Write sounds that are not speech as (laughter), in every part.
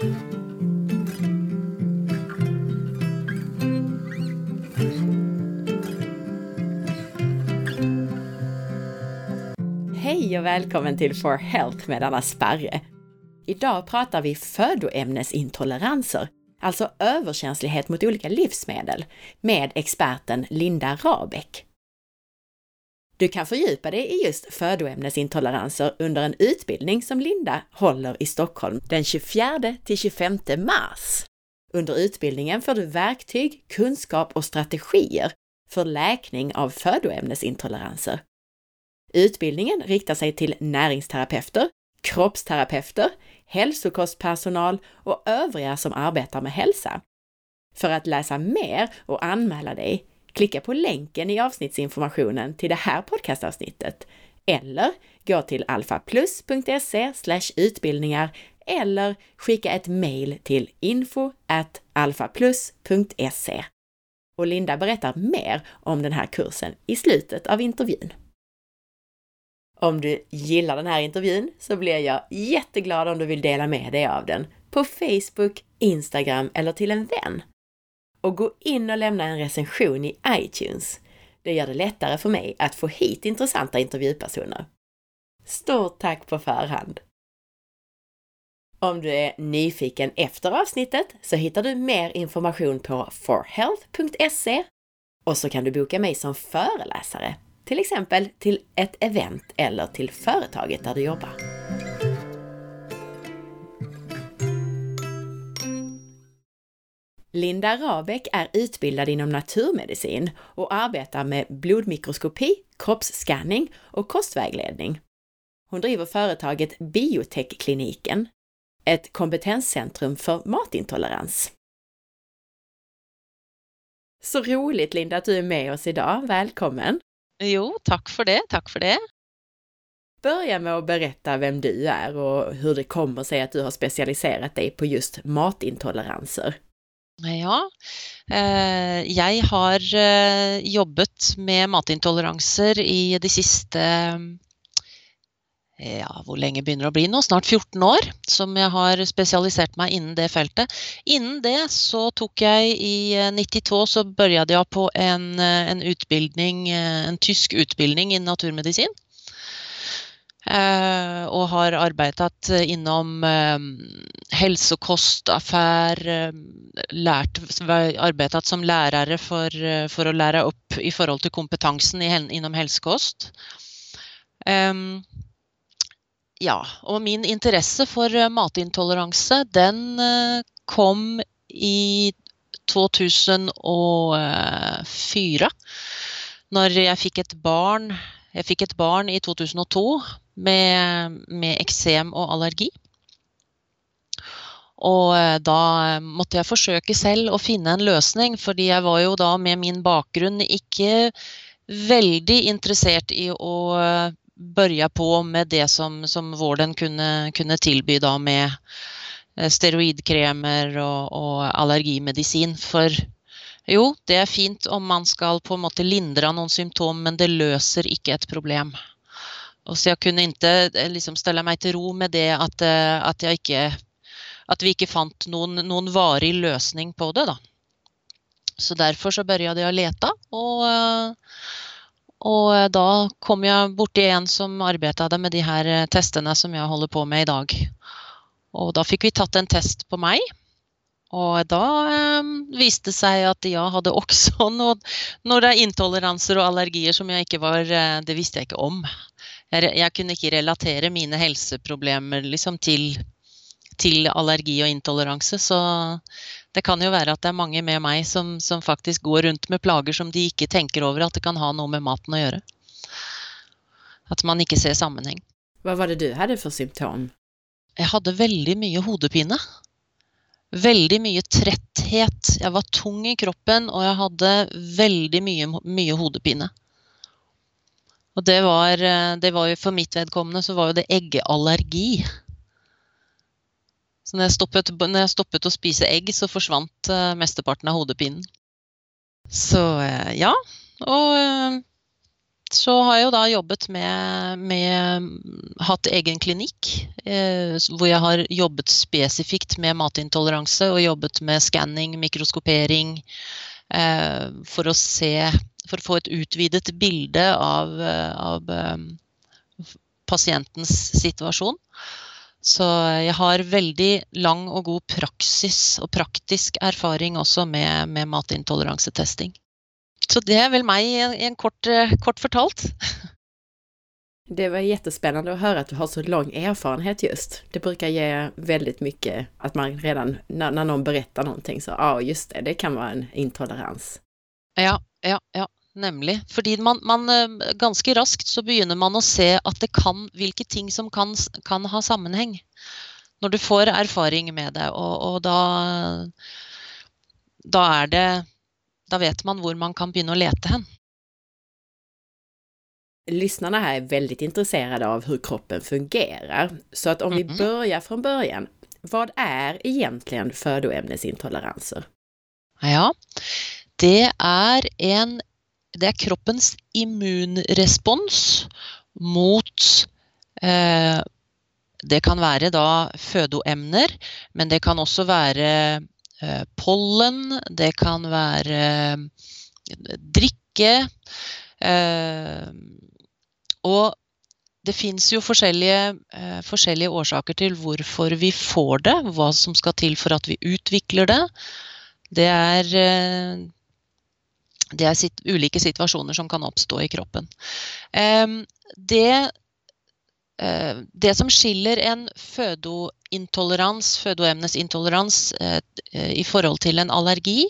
Hej og velkommen til For Health med Anna I dag prater vi födoämnesintoleranser, alltså överkänslighet mot olika livsmedel, med experten Linda Rabeck. Du kan fördjupa dig i just födoämnesintoleranser under en utbildning som Linda håller i Stockholm den 24 till 25 mars. Under utbildningen får du verktyg, kunskap och strategier för läkning av födoämnesintoleranser. Utbildningen riktar sig till näringsterapeuter, kroppsterapeuter, hälsokostpersonal och övriga som arbetar med hälsa. För att läsa mer och anmäla dig, klicka på länken i avsnittsinformationen till det här podcastavsnittet eller gå till alfaplus.se utbildningar eller skicka ett mejl till info alfaplus.se. Och Linda berättar mer om den här kursen i slutet av intervjun. Om du gillar den här intervjun så blir jag jätteglad om du vill dela med dig av den på Facebook, Instagram eller till en vän. Och gå in och lämna en recension i iTunes. Det gör det lättare för mig att få hit intressanta intervjupersoner. Stort tack på förhand! Om du är nyfiken efter avsnittet så hittar du mer information på forhealth.se och så kan du boka mig som föreläsare till exempel till ett event eller till företaget där du jobbar. Linda Rabeck är utbildad inom naturmedicin och arbetar med blodmikroskopi, kroppsskanning och kostvägledning. Hon driver företaget Biotech-kliniken, ett kompetenscentrum för matintolerans. Så roligt Linda att du är med oss idag. Välkommen! Jo, tack för det, tack för det. Börja med att berätta vem du är och hur det kommer sig att du har specialiserat dig på just matintoleranser. Ja, eh, jeg har eh, jobbet med matintoleranser i de siste ja, hvor lenge begynner det å bli nå? Snart 14 år som jeg har spesialisert meg innen det feltet. Innen det så tok jeg i 92 så begynte jeg på en, en utbildning, en tysk utbildning innen naturmedisin. Eh, og har arbeidet innom eh, helse- og kostaffær. Lært, arbeidet som lærere for, for, å lære opp i forhold til kompetansen innom helsekost. Ja, og min interesse for eh, matintoleranse, den eh, kom i 2004. Når jeg fikk et barn. Jeg fikk et barn i 2002 med, med eksem og allergi. Og eh, da måtte jeg forsøke selv å finne en løsning, fordi jeg var jo da med min bakgrunn ikke veldig interessert i å børja på med det som, som vården kunne, kunne, tilby da med eh, steroidkremer og, og allergimedisin. For jo, det er fint om man skal på en måte lindre noen symptom, men det løser ikke et problem. Og så jeg kunne ikke eh, liksom stelle meg til ro med det at, att, jag ikke, at vi ikke fant noen, noen, varig løsning på det. da. Så derfor så begynte jeg å lete. og og eh, da kom jeg borti en som arbeidet med de her eh, testene som jeg holder på med i dag. Og da fikk vi tatt en test på meg. Og da eh, viste det seg at jeg hadde også (laughs) noen, intoleranser og allergier som jeg ikke var eh, Det visste jeg ikke om. Jeg, jeg kunne ikke relatere mine helseproblemer liksom, til, til allergi og intoleranse. Så det kan jo være at det er mange med meg som, som, faktisk går rundt med plager som de ikke tenker over at det kan ha noe med maten å gjøre. At man ikke ser sammenheng. Hva var det du hadde for symptom? Jeg hadde veldig mye hodepine. Veldig mye tretthet. Jeg var tung i kroppen, og jeg hadde veldig mye, mye hodepine. Og det var, eh, det var jo for mitt vedkommende så var jo det eggeallergi. Så når jeg, stoppet, når jeg stoppet å spise egg, så forsvant uh, mesteparten av hodepinen. Så uh, ja. Og så har jeg jo da jobbet med, med Hatt egen klinikk eh, hvor jeg har jobbet spesifikt med matintoleranse og jobbet med skanning, mikroskopering, eh, for å se For å få et utvidet bilde av, av eh, pasientens situasjon. Så jeg har veldig lang og god praksis og praktisk erfaring også med, med matintoleransetesting. Så det er vel meg i en, kort, eh, kort fortalt. (laughs) Det var jättespännande att höra att du har så lång erfarenhet just. Det brukar ge väldigt mycket att man redan när, när någon berättar någonting så, ja just det, det kan vara en intolerans. Ja, ja, ja. Nemlig. Fordi man, man, eh, ganske raskt så begynner man å se at det kan, hvilke ting som kan, kan ha sammenheng. Når du får erfaring med det, og, og da, da er det da vet man hvor man kan begynne å lete hen. Lyssnarna här är väldigt intresserade av hur kroppen fungerar. Så att om mm -hmm. vi börjar från början, vad är egentligen födoämnesintoleranser? Ja, det er, en, det er kroppens immunrespons mot eh, Det kan være da fødoemner, men det kan også være Eh, pollen, det kan være eh, drikke. Eh, og det fins jo forskjellige, forskjellige, årsaker til hvorfor vi får det, hva som skal til for at vi utvikler det. Det er, det er sit ulike situasjoner som kan oppstå i kroppen. Det Eh, det som skiller en fødointolerans, fødoemnesintolerans eh, i forhold til en allergi,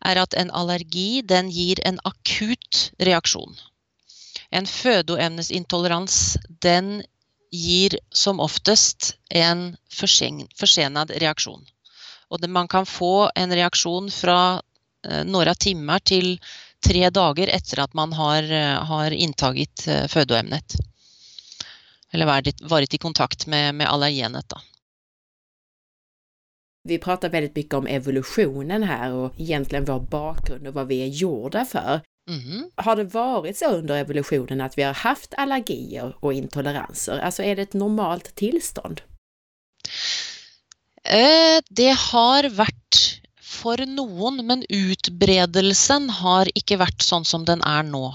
er at en allergi den gir en akutt reaksjon. En fødoemnesintolerans den gir som oftest en forsenet reaksjon. Og man kan få en reaksjon fra noen timer til tre dager etter at man har, har inntaget fødoemnet eller varit, varit i kontakt med, med allergenet. da. Vi pratar väldigt mycket om evolutionen här och egentligen vår bakgrund och vad vi är gjorda för. Mm. Har det varit så under evolutionen att vi har haft allergier och intoleranser? Alltså är det ett normalt tillstånd? Eh, det har varit för noen, men utbredelsen har ikke vært sånn som den er nå.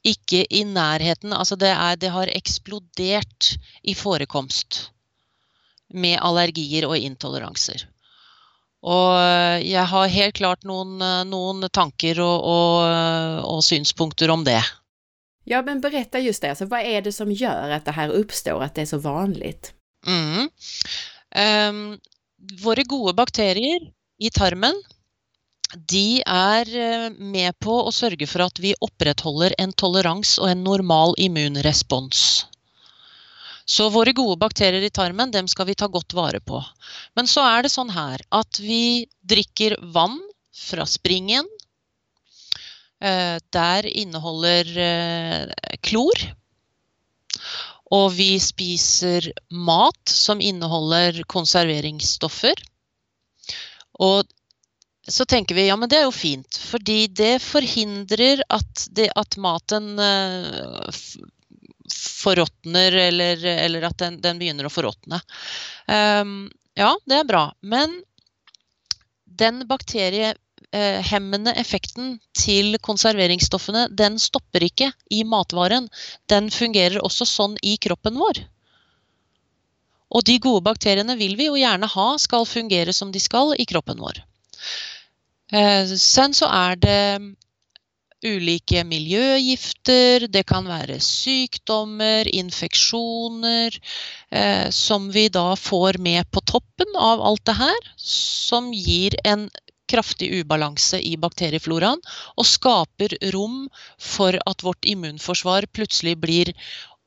ikke i nærheten. Altså det, er, det har eksplodert i forekomst med allergier og intoleranser. Og jeg har helt klart noen, noen tanker og, og, og, synspunkter om det. Ja, men berätta just det. Altså, hva er det som gjør at det her oppstår, at det er så vanlig? Mm. Um, våre gode bakterier i tarmen de er eh, med på å sørge for at vi opprettholder en tolerans og en normal immunrespons. Så våre gode bakterier i tarmen dem skal vi ta godt vare på. Men så er det sånn her at vi drikker vann fra springen. Eh, der inneholder eh, klor. Og vi spiser mat som inneholder konserveringsstoffer. Og så tenker vi ja, men det er jo fint, fordi det forhindrer at, det, at maten uh, forråtner, eller, eller, at den, den, begynner å forråtne. Um, ja, det er bra. Men den bakteriehemmende effekten til konserveringsstoffene, den stopper ikke i matvaren. Den fungerer også sånn i kroppen vår. Og de gode bakteriene vil vi jo gjerne ha skal fungere som de skal i kroppen vår. Eh, sen så er det ulike miljøgifter, det kan være sykdommer, infeksjoner, eh, som vi da får med på toppen av alt det her, som gir en kraftig ubalanse i bakteriefloraen og skaper rom for at vårt immunforsvar plutselig blir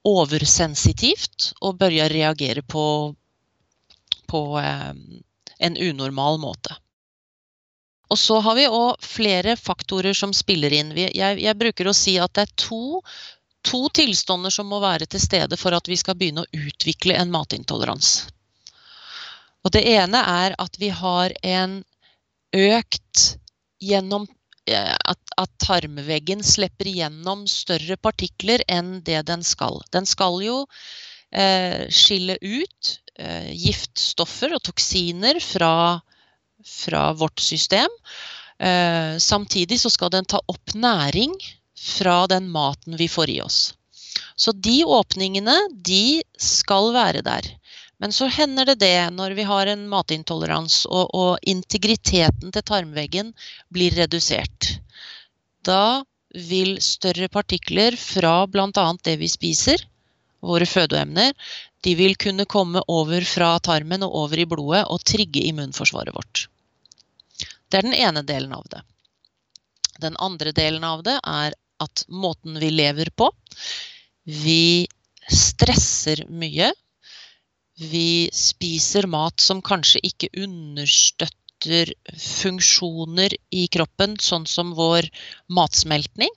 oversensitivt og begynner å reagere på, på eh, en unormal måte. Og så har vi òg flere faktorer som spiller inn. Jeg, jeg, bruker å si at det er to, to tilstander som må være til stede for at vi skal begynne å utvikle en matintolerans. Og det ene er at vi har en økt gjennom at, at, tarmveggen slipper igjennom større partikler enn det den skal. Den skal jo eh, skille ut eh, giftstoffer og toksiner fra, fra vårt system. Eh, samtidig så skal den ta opp næring fra den maten vi får i oss. Så de åpningene, de skal være der. Men så hender det det når vi har en matintolerans og, og integriteten til tarmveggen blir redusert. Da vil større partikler fra bl.a. det vi spiser, våre fødeemner, de vil kunne komme over fra tarmen og over i blodet og trigge immunforsvaret vårt. Det er den ene delen av det. Den andre delen av det er at måten vi lever på, vi stresser mye. Vi spiser mat som kanskje ikke understøtter funksjoner i kroppen, sånn som vår matsmeltning.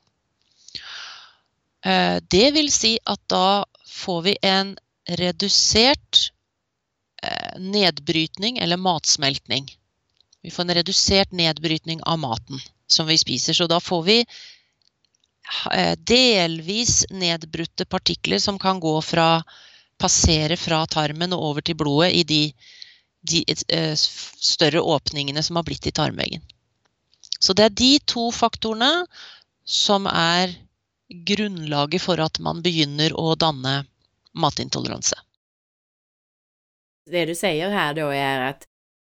Eh, det vil si at da får vi en redusert eh, nedbrytning eller matsmeltning. Vi får en redusert nedbrytning av maten som vi spiser. Så da får vi Eh, delvis nedbrutte partikler som kan gå fra passere fra tarmen og over til blodet i de, de eh, større åpningene som har blitt i tarmveggen. Så det er de to faktorene som er grunnlaget for at man begynner å danne matintoleranse. Det du sier her da er at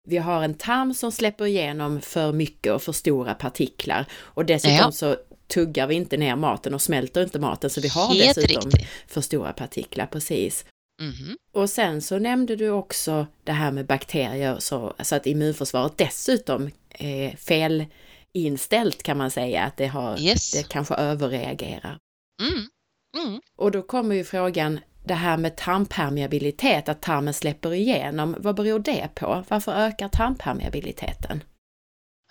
vi har en tarm som slipper gjennom for mye og for store partikler, og dessuten ja. så tuggar vi inte ner maten och smälter inte maten så vi har Helt dessutom riktigt. för stora partiklar, precis. Mm -hmm. Och sen så nämnde du också det här med bakterier så, så att immunförsvaret dessutom är felinställt kan man säga, att det, har, yes. det kanske överreagerar. Mm. Mm. Och då kommer ju frågan, det här med tarmpermeabilitet, att tarmen släpper igenom, vad beror det på? Varför ökar tarmpermeabiliteten?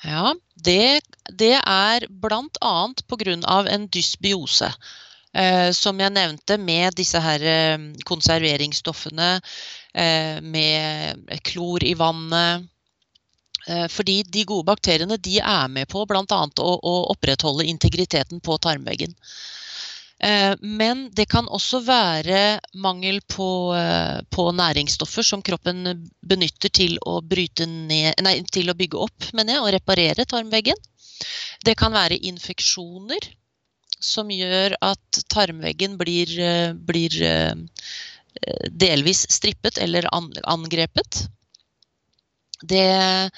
Ja, det, det er bl.a. pga. en dysbiose. Eh, som jeg nevnte, med disse her eh, konserveringsstoffene, eh, med klor i vannet. Fordi de gode bakteriene de er med på bl.a. Å, å opprettholde integriteten på tarmveggen. Men det kan også være mangel på, på, næringsstoffer som kroppen benytter til å, ned, nei, til å bygge opp jeg, og reparere tarmveggen. Det kan være infeksjoner som gjør at tarmveggen blir, eh, blir delvis strippet eller angrepet. Det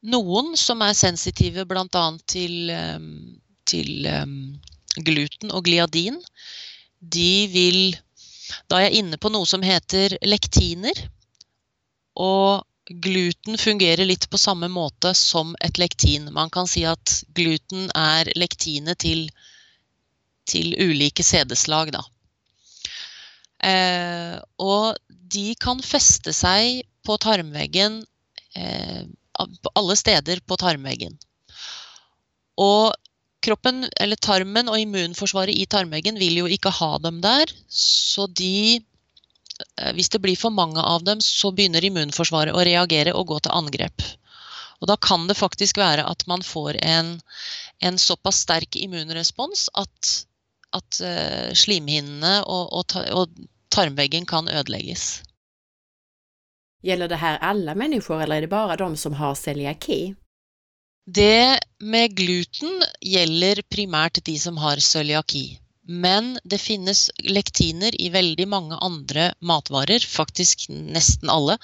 noen som er sensitive bl.a. til, til gluten og gliadin, de vil Da er jeg inne på noe som heter lektiner. Og gluten fungerer litt på samme måte som et lektin. Man kan si at gluten er lektinet til, til ulike sædeslag, da. Eh, og de kan feste seg på tarmveggen eh, alle steder på tarmveggen. Og kroppen, eller tarmen og immunforsvaret i tarmveggen vil jo ikke ha dem der. Så de eh, Hvis det blir for mange av dem, så begynner immunforsvaret å reagere og gå til angrep. Og da kan det faktisk være at man får en, en såpass sterk immunrespons at, at uh, slimhinnene og, og, og, tarmveggen kan ødelegges. Gjelder det her alle mennesker, eller er det bare de som har celiaki? Det med gluten gjelder primært de som har cøliaki. Men det finnes lektiner i veldig mange andre matvarer, faktisk nesten alle.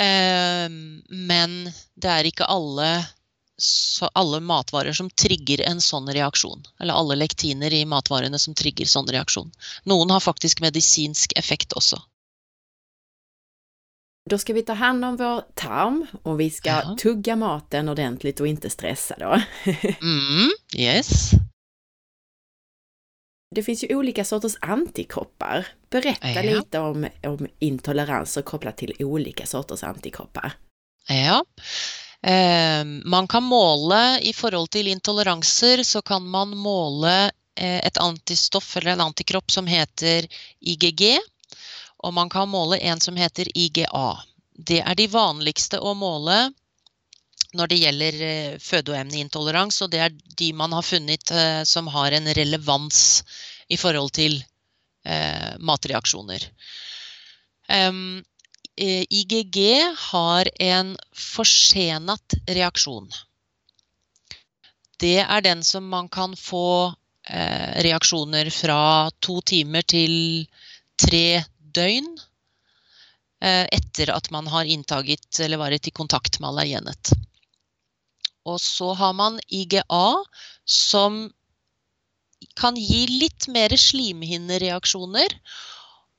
Ehm, men det er ikke alle, alle matvarer som trigger en sånn reaksjon. Eller alle lektiner i matvarene som trigger sånn reaksjon. Noen har faktisk medisinsk effekt også. Da skal vi ta hand om vår tarm og vi skal ja. tugga maten ordentligt og ikke stressa da. (laughs) mm, yes. Det finns ju olika sorters antikroppar. Berätta ja. litt om, om intoleranser kopplat til olika sorters antikroppar. Ja. Eh, man kan måle i forhold til intoleranser, så kan man måle eh, et antistoff eller en antikropp som heter IGG og man kan måle en som heter IGA. Det er de vanligste å måle når det gjelder eh, fødoemneintolerans, og det er de man har funnet eh, som har en relevans i forhold til matreaksjoner. Um, IGG har en forsenet reaksjon. Det er den som man kan få eh, reaksjoner fra to timer til tre døgn eh, etter at man har inntaget eller vært i kontakt med allergenet. Og så har man IGA, som kan gi litt mer slimhinnereaksjoner,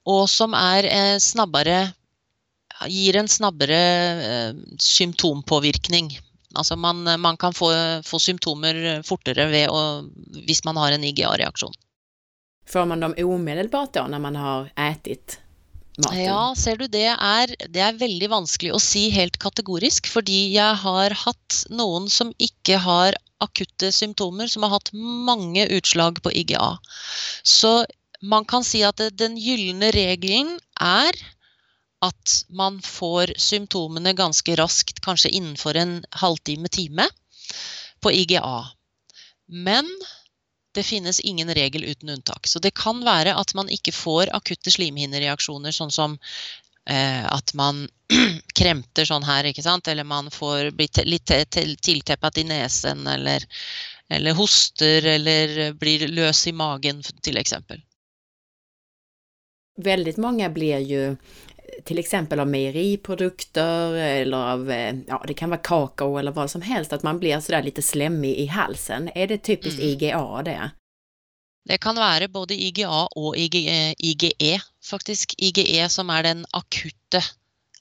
og som er eh, snabbere Gir en snabbere eh, symptompåvirkning. Altså man, man kan få, få, symptomer fortere å, hvis man har en IGA-reaksjon. Får man dem umiddelbart da, når man har spist maten? Ja, ser du, det er, det er, veldig vanskelig å si helt kategorisk, fordi jeg har hatt noen som ikke har akutte symptomer, som har hatt mange utslag på IGA. Så man kan si at den gylne regelen er at man får symptomene ganske raskt, kanskje innenfor en halvtime-time, på IGA. Men det finnes ingen regel uten unntak. Så det kan være at man ikke får akutte slimhinnereaksjoner, sånn som eh, at man (clears throat) kremter sånn her, ikke sant, eller man får blitt litt tilteppet i nesen, eller, eller hoster, eller blir løs i magen, til eksempel. Väldigt mange blir ju till eksempel av mejeriprodukter eller av, eh, ja det kan vara kakao eller vad som helst, att man blir sådär lite slemmig i halsen. Är det typiskt mm. IGA det? Det kan være både IGA og IGE, IGE, faktisk. IGE som er den akutte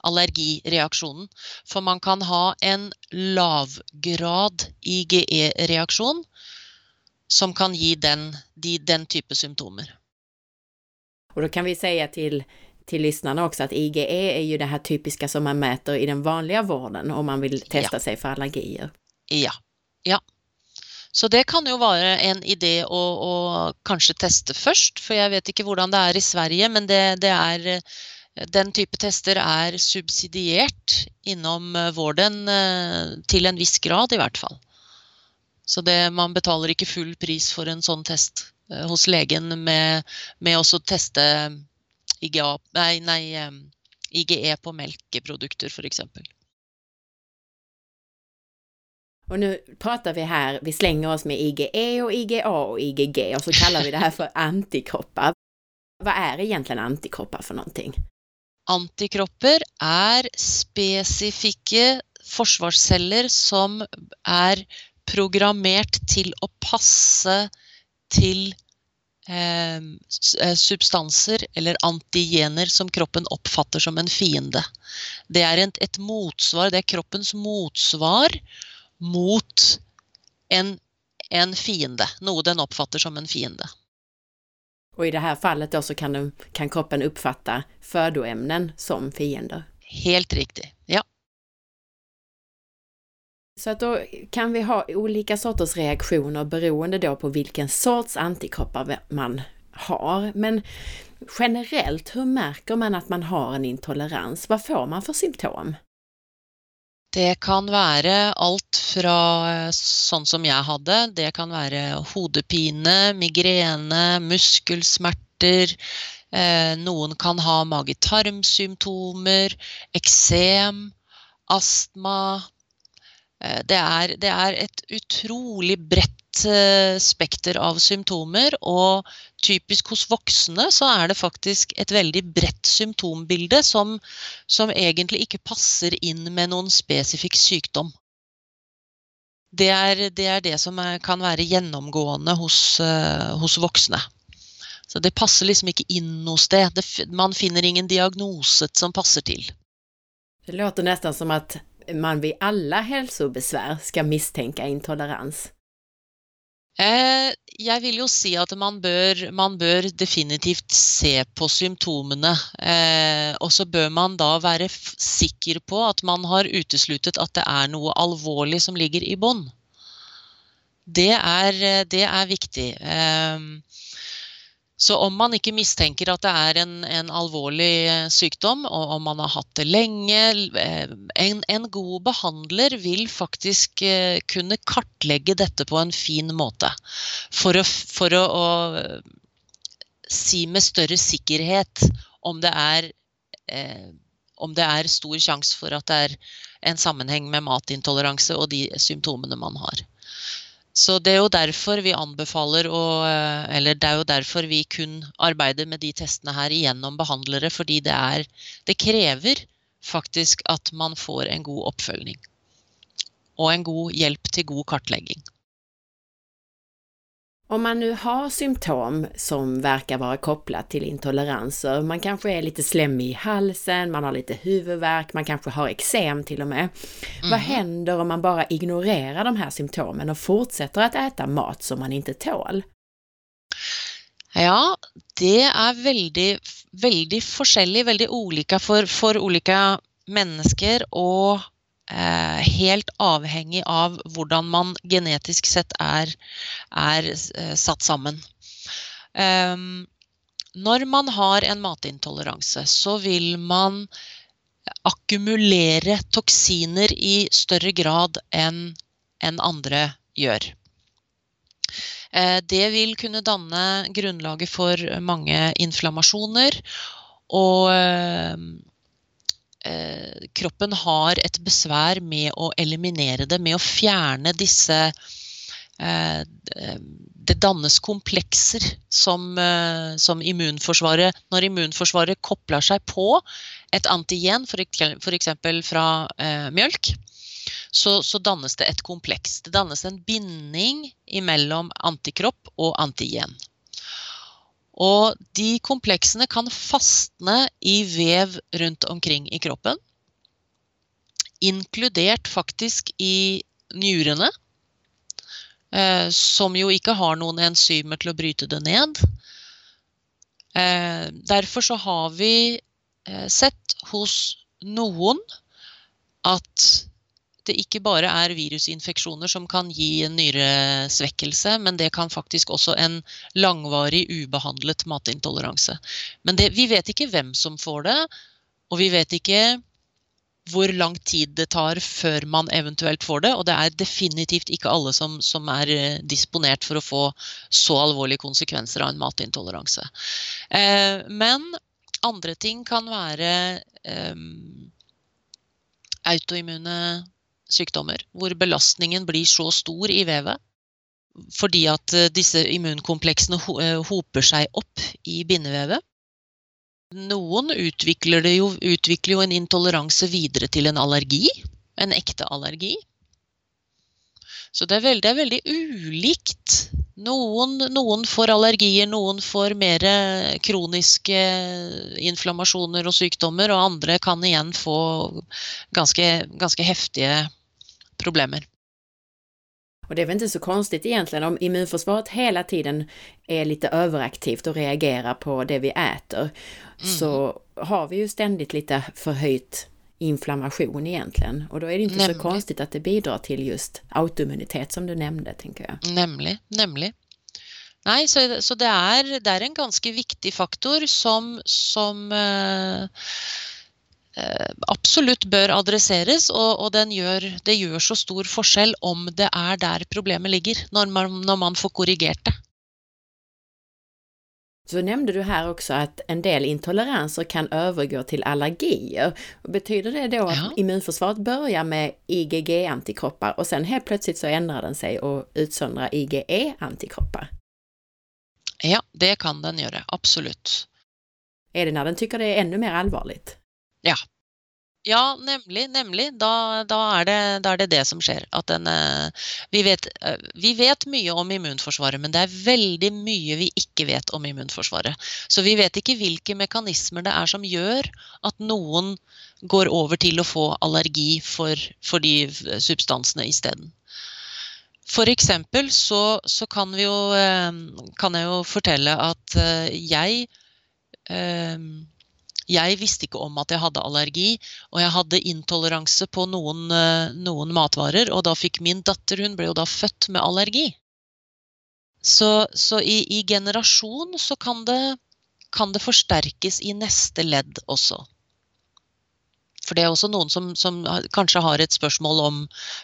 allergireaksjonen. For man kan ha en lavgrad IGE-reaksjon som kan gi den, de, den type symptomer. Og da kan vi si till till lyssnarna också att IgE är ju det här typiska som man mäter i den vanliga vården om man vill testa ja. sig för allergier. Ja. ja. Så det kan jo være en idé å, å, kanskje teste først, for jeg vet ikke hvordan det er i Sverige, men det, det er den type tester er subsidiert innom vården eh, til en viss grad, i hvert fall. Så det, man betaler ikke full pris for en sånn test eh, hos legen med, med å teste IGA, nei, nei, IGE på melkeprodukter f.eks. Och nu pratar vi här, vi slänger oss med IGE och IGA och IGG och så kallar vi det här för antikroppar. Vad är egentligen antikroppar för någonting? Antikropper er spesifikke forsvarsceller som er programmert til å passe til substanser eller antigener som kroppen oppfatter som en fiende. Det er et, et motsvar, det er kroppens motsvar mot en, en, fiende. Noe den oppfatter som en fiende. Og i dette fallet da, så kan, den, kan kroppen oppfatte fødoemnen som fiender? Helt riktig, ja. Så att då kan vi ha olika sorters reaktioner beroende då på vilken sorts antikroppar man har. Men generellt, hur märker man att man har en intolerans? Vad får man för symptom? Det kan være alt fra sånn som jeg hadde. Det kan være hodepine, migrene, muskelsmerter. Eh, noen kan ha mage-tarm-symptomer, eksem, astma, Eh, det er, det er, et utrolig bredt eh, spekter av symptomer, og typisk hos voksne så er det faktisk et veldig bredt symptombilde som, som egentlig ikke passer inn med noen spesifikk sykdom. Det er, det er det, som er, kan være gjennomgående hos, uh, hos, voksne. Så det passer liksom ikke inn det. det. Man finner ingen diagnose som passer til. Det låter nesten som at man vid alla hälsobesvär ska misstänka intolerans? Eh, jeg vil jo si at man bør, man bør definitivt se på symptomene. Eh, og så bør man da være sikker på at man har utesluttet at det er noe alvorlig som ligger i bånn. Det, det, er viktig. Eh, Så om man ikke mistenker at det er en, en, alvorlig eh, sykdom, og om man har hatt det lenge eh, En, en god behandler vil faktisk eh, kunne kartlegge dette på en fin måte. For å, for å, å si med større sikkerhet om det er om det er stor sjanse for at det er en sammenheng med matintoleranse og de symptomene man har. Så det er jo derfor vi anbefaler å Eller det er jo derfor vi kun arbeider med de testene her gjennom behandlere, fordi det er Det krever faktisk at man får en god oppfølging. Og en god hjelp til god kartlegging. Om man nu har symptom som verkar vara kopplat till intoleranser, man kanske är lite slemmig i halsen, man har lite huvudvärk, man kanske har eksem till och med. Mm. Vad händer om man bara ignorerar de här symptomen och fortsätter att äta mat som man inte tål? Ja, det er veldig, veldig forskjellig, veldig ulike for, for ulike mennesker og helt avhengig av hvordan man genetisk sett er, er eh, satt sammen. Ehm, når man har en matintoleranse, så vil man akkumulere toksiner i større grad enn en andre gjør. Eh, det vil kunne danne grunnlaget for mange inflammasjoner. Og eh, kroppen har et besvær med å eliminere det, med å fjerne disse eh, Det dannes komplekser som, eh, som, immunforsvaret Når immunforsvaret kobler seg på et antigen, f.eks. fra eh, mjølk, så, så, dannes det et kompleks. Det dannes en binding mellom antikropp og antigen. Og de kompleksene kan fastne i vev rundt omkring i kroppen. Inkludert faktisk i njurene, eh, som jo ikke har noen enzymer til å bryte det ned. Eh, derfor så har vi eh, sett hos noen at det ikke bare er virusinfeksjoner som kan gi nyresvekkelse, men det kan faktisk også en langvarig ubehandlet matintoleranse. Men det, vi vet ikke hvem som får det, og vi vet ikke hvor lang tid det tar før man eventuelt får det. Og det er definitivt ikke alle som, som er eh, disponert for å få så alvorlige konsekvenser av en matintoleranse. Eh, men andre ting kan være eh, autoimmune sykdommer, hvor belastningen blir så stor i vevet fordi at eh, disse immunkompleksene eh, hoper seg opp i bindevevet. Noen utvikler, jo, utvikler jo en intoleranse videre til en allergi, en ekte allergi. Så det er veldig, det er veldig ulikt. Noen, noen, får allergier, noen får mer kroniske inflammasjoner og sykdommer, og andre kan igjen få ganske, ganske heftige problemer. Och det är väl inte så konstigt egentligen om immunförsvaret hela tiden är lite överaktivt och reagerar på det vi äter. Mm. Så har vi ju ständigt lite förhöjt inflammation egentligen. Och då är det inte nemlig. så konstigt att det bidrar till just autoimmunitet som du nämnde, tänker jag. Nämlig, nämlig. Nei, så, så det, er, det, er, en ganske viktig faktor som, som Eh, absolutt bør adresseres, og, og gjør, det gjør så stor forskjell om det er der problemet ligger, når man, når man får korrigert det. Så nevnte du her også at en del intoleranser kan overgå til allergier. Betyder det da at ja. immunforsvaret begynner med IgG-antikropper, og sen helt plutselig så endrer den seg og utsondrer IgE-antikropper? Ja, det kan den gjøre. absolutt. Er det når den tycker det er enda mer allvarligt? Ja. Ja, nemlig. nemlig. Da, da, er det, da, er det, det som skjer. Den, eh, vi, vet, eh, vi, vet, mye om immunforsvaret, men det er veldig mye vi ikke vet om immunforsvaret. Så vi vet ikke hvilke mekanismer det er som gjør at noen går over til å få allergi for, for de substansene isteden. Eksempel så, så kan, jo, eh, kan, jeg jo fortelle at jeg jeg visste ikke om at jeg hadde allergi, og jeg hadde intoleranse på noen, eh, noen matvarer. Og da fikk min datter Hun ble jo da født med allergi. Så, så i, i, generasjon så kan det, kan det forsterkes i neste ledd også. For det er også noen som, som, kanskje har et spørsmål om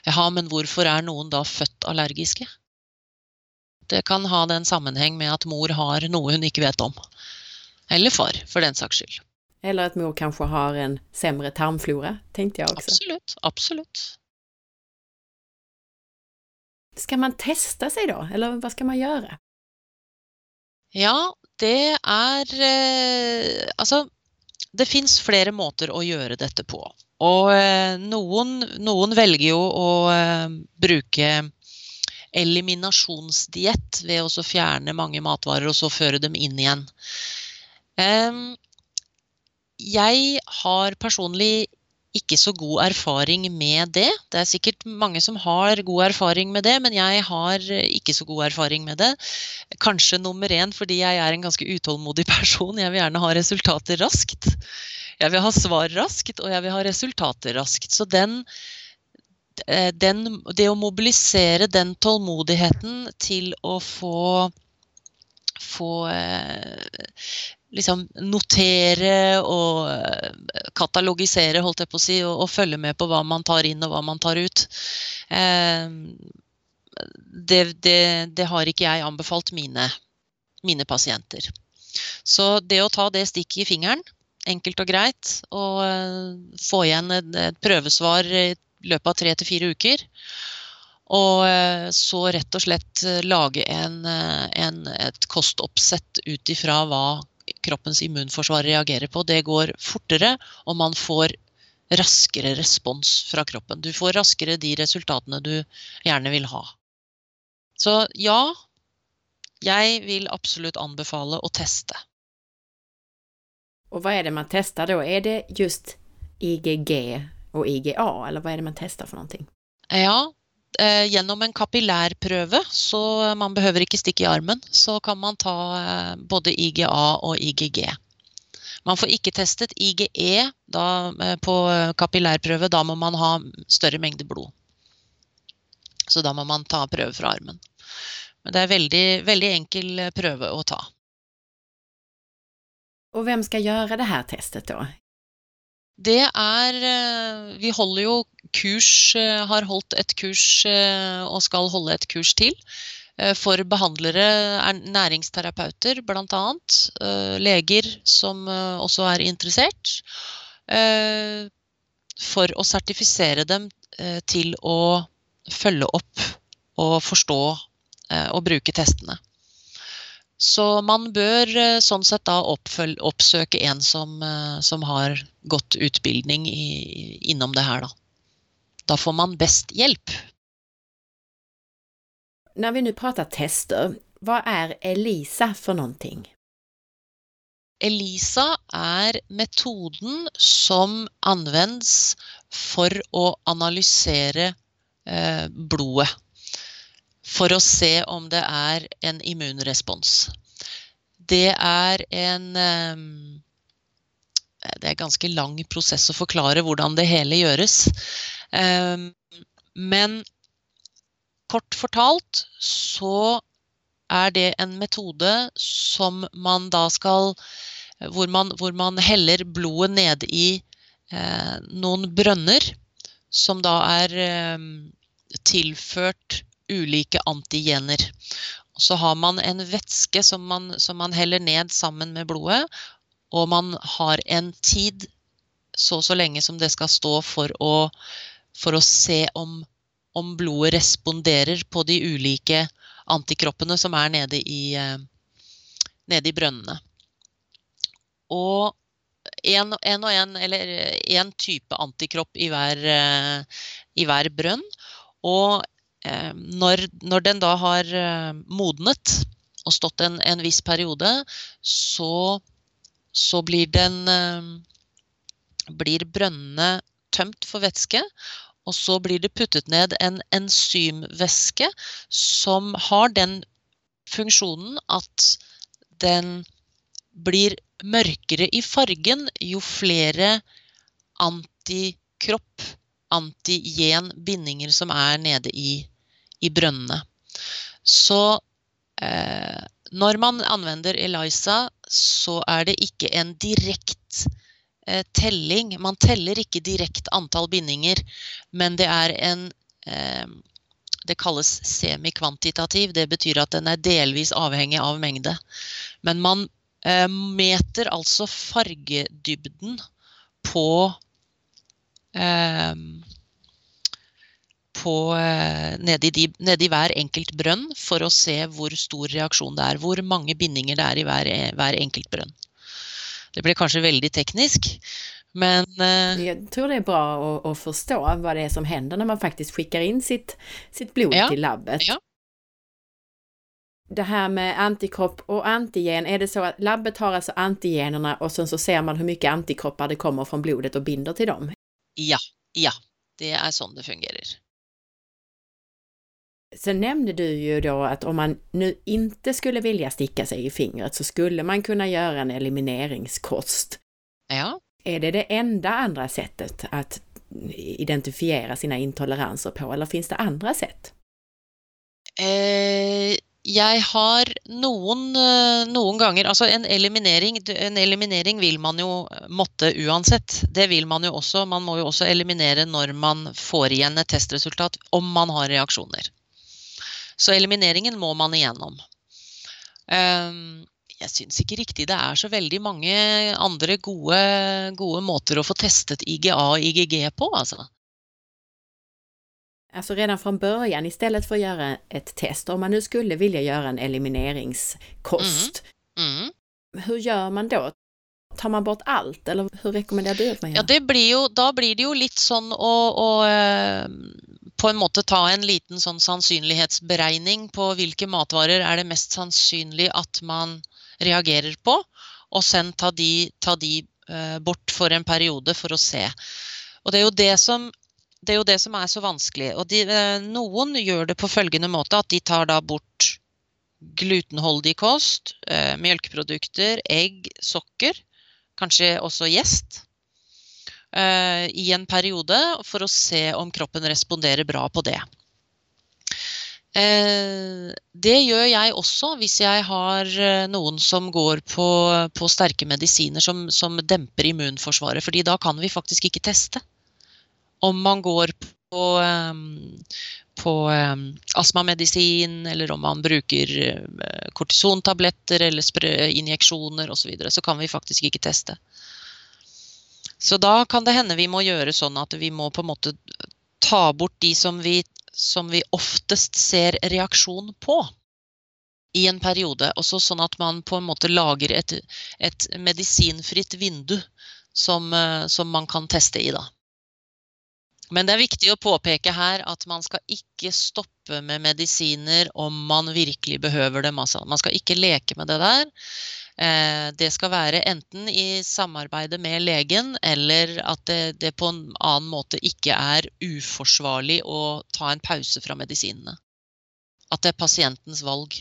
ja, men hvorfor er noen da født allergiske? Det kan ha den sammenheng med at mor har noe hun ikke vet om. Eller far, for den saks skyld. Eller at mor kanskje har en sämre tarmflora, tenkte jeg også. Absolutt, absolutt. Skal man teste seg da, eller hva skal man gjøre? Ja, det er eh, Altså, det fins flere måter å gjøre dette på. Og eh, noen, noen velger jo å eh, bruke eliminasjonsdiett ved å fjerne mange matvarer og så føre dem inn igjen. Jeg har personlig ikke så god erfaring med det. Det er sikkert mange som har god erfaring med det, men jeg har ikke så god erfaring med det. Kanskje nummer én fordi jeg er en ganske utålmodig (laughs) person. Jeg vil gjerne ha resultater raskt. Jeg vil ha svar raskt, og jeg vil ha resultater raskt. Så den, eh, den, det å mobilisere den tålmodigheten til å få få eh, liksom notere og eh, katalogisere, holdt jeg på å si, og, og, følge med på hva man tar inn og hva man tar ut. Eh, det, det, det, har ikke jeg anbefalt mine, mine, pasienter. Så det å ta det stikket i fingeren, enkelt og greit, og eh, få igjen et, et, prøvesvar i løpet av tre til fire uker, og uh, så rett og slett lage en, en, et kostoppsett ut ifra hva kroppens immunforsvar reagerer på. Det går fortere, og man får raskere respons fra kroppen. Du får raskere de resultatene du gjerne vil ha. Så ja, jeg vil absolutt anbefale å teste. Og hva er det man tester da? Er det just IGG og IGA, eller hva er det man tester for noe? Ja, eh, gjennom en kapillærprøve, så man behøver ikke stikke i armen, så kan man ta eh, både IGA og IGG. Man får ikke testet IGE da, eh, på kapillærprøve, da må man ha større mengde blod. Så da må man ta prøve fra armen. Men det er veldig, veldig enkel prøve å ta. Og hvem skal gjøre det her testet, da? Det er eh, Vi holder jo kurs, eh, har holdt et kurs eh, og skal holde et kurs til. For behandlere, næringsterapeuter bl.a. Leger som også er interessert. For å sertifisere dem til å følge opp og forstå og bruke testene. Så man bør eh, sånn sett da oppsøke en som, eh, som har godt utbildning i, innom det her, da. Da får man best hjelp. Når vi nå prater tester, hva er ELISA for noen ting? ELISA er metoden som anvendes for å analysere eh, blodet for å se om det er en immunrespons. Det er en ehm, Det er ganske lang prosess å forklare hvordan det hele gjøres. Ehm, men kort fortalt så er det en metode som man da skal Hvor man, hvor man heller blodet ned i eh, noen brønner som da er eh, tilført ulike antigener. Så har man en væske som man, som man heller ned sammen med blodet, og man har en tid så så lenge som det skal stå for å, for å se om, om, blodet responderer på de ulike antikroppene som er nede i, eh, nede i brønnene. Og en, en, og en, eller én type antikropp i hver, eh, i hver brønn. Og Eh, når, når, den da har eh, modnet og stått en, en viss periode, så, så blir den eh, blir brønnene tømt for væske. Og så blir det puttet ned en enzymvæske som har den funksjonen at den blir mørkere i fargen jo flere antikropp, antigen bindinger som er nede i i brønnene. Så eh, når man anvender ELISA, så er det ikke en direkte eh, telling. Man teller ikke direkte antall bindinger, men det er en eh, Det kalles semikvantitativ. Det betyr at den er delvis avhengig av mengde. Men man eh, meter altså fargedybden på eh, på, eh, nedi, de, nedi, hver enkelt brønn for å se hvor stor reaksjon det er. Hvor mange bindinger det er i hver, hver enkelt brønn. Det blir kanskje veldig teknisk, men uh, Jeg tror det er bra å, å, forstå hva det er som hender når man faktisk skikker inn sitt, sitt blod ja, til labbet. Ja. Det her med antikropp og antigen, er det så at labbet har altså antigenene, og så ser man hvor mye antikropper det kommer fra blodet og binder til dem? Ja, ja. Det er sånn det fungerer. Sen nämnde du ju då att om man nu inte skulle vilja sticka sig i fingret så skulle man kunna göra en elimineringskost. Ja. Är det det enda andra sättet att identifiera sina intoleranser på, eller finns det andra sätt? Eh, jeg har noen, eh, noen ganger Altså en eliminering, en eliminering vil man jo måtte uansett. Det vil man jo også. Man må jo også eliminere når man får igjen et testresultat, om man har reaksjoner. Så elimineringen må man igjennom. Ehm, jeg syns ikke riktig det er så veldig mange andre gode, gode måter å få testet IGA og IGG på, altså. Alltså redan från början, istället för att göra ett test, om man nu skulle vilja göra en elimineringskost, mm. Mm. hur gör man då? Tar man bort alt, eller hur rekommenderer du at man gjør? Ja, det blir jo, da blir det jo litt sånn å, å på en måte ta en liten sånn sannsynlighetsberegning på hvilke matvarer er det mest sannsynlig at man reagerer på, og sen ta de, ta de uh, bort for en periode for å se. Og det er jo det som, det er, det som er, så vanskelig. Og de, uh, noen gjør det på følgende måte at de tar da bort glutenholdig kost, melkeprodukter, egg, sokker, kanskje også gjest. Eh, i en periode for å se om kroppen responderer bra på det. Eh, det gjør jeg også hvis jeg har eh, noen som går på, på sterke medisiner som, som, demper immunforsvaret, fordi da kan vi faktisk ikke teste. Om man går på, på astmamedisin, eller om man bruker kortisontabletter eller injeksjoner osv., så, videre, så kan vi faktisk ikke teste. Så da kan det hende vi må gjøre sånn at vi må på en måte ta bort de som vi, som vi oftest ser reaksjon på i en periode. Også sånn at man på en måte lager et, et medisinfritt vindu som, eh, som, man kan teste i, da. Men det er viktig å påpeke her at man skal ikke stoppe med medisiner om man virkelig behøver dem. Altså. Man skal ikke leke med det der. Eh, det skal være enten i samarbeide med legen, eller at det, det, på en annen måte ikke er uforsvarlig å ta en pause fra medisinene. At det er pasientens valg.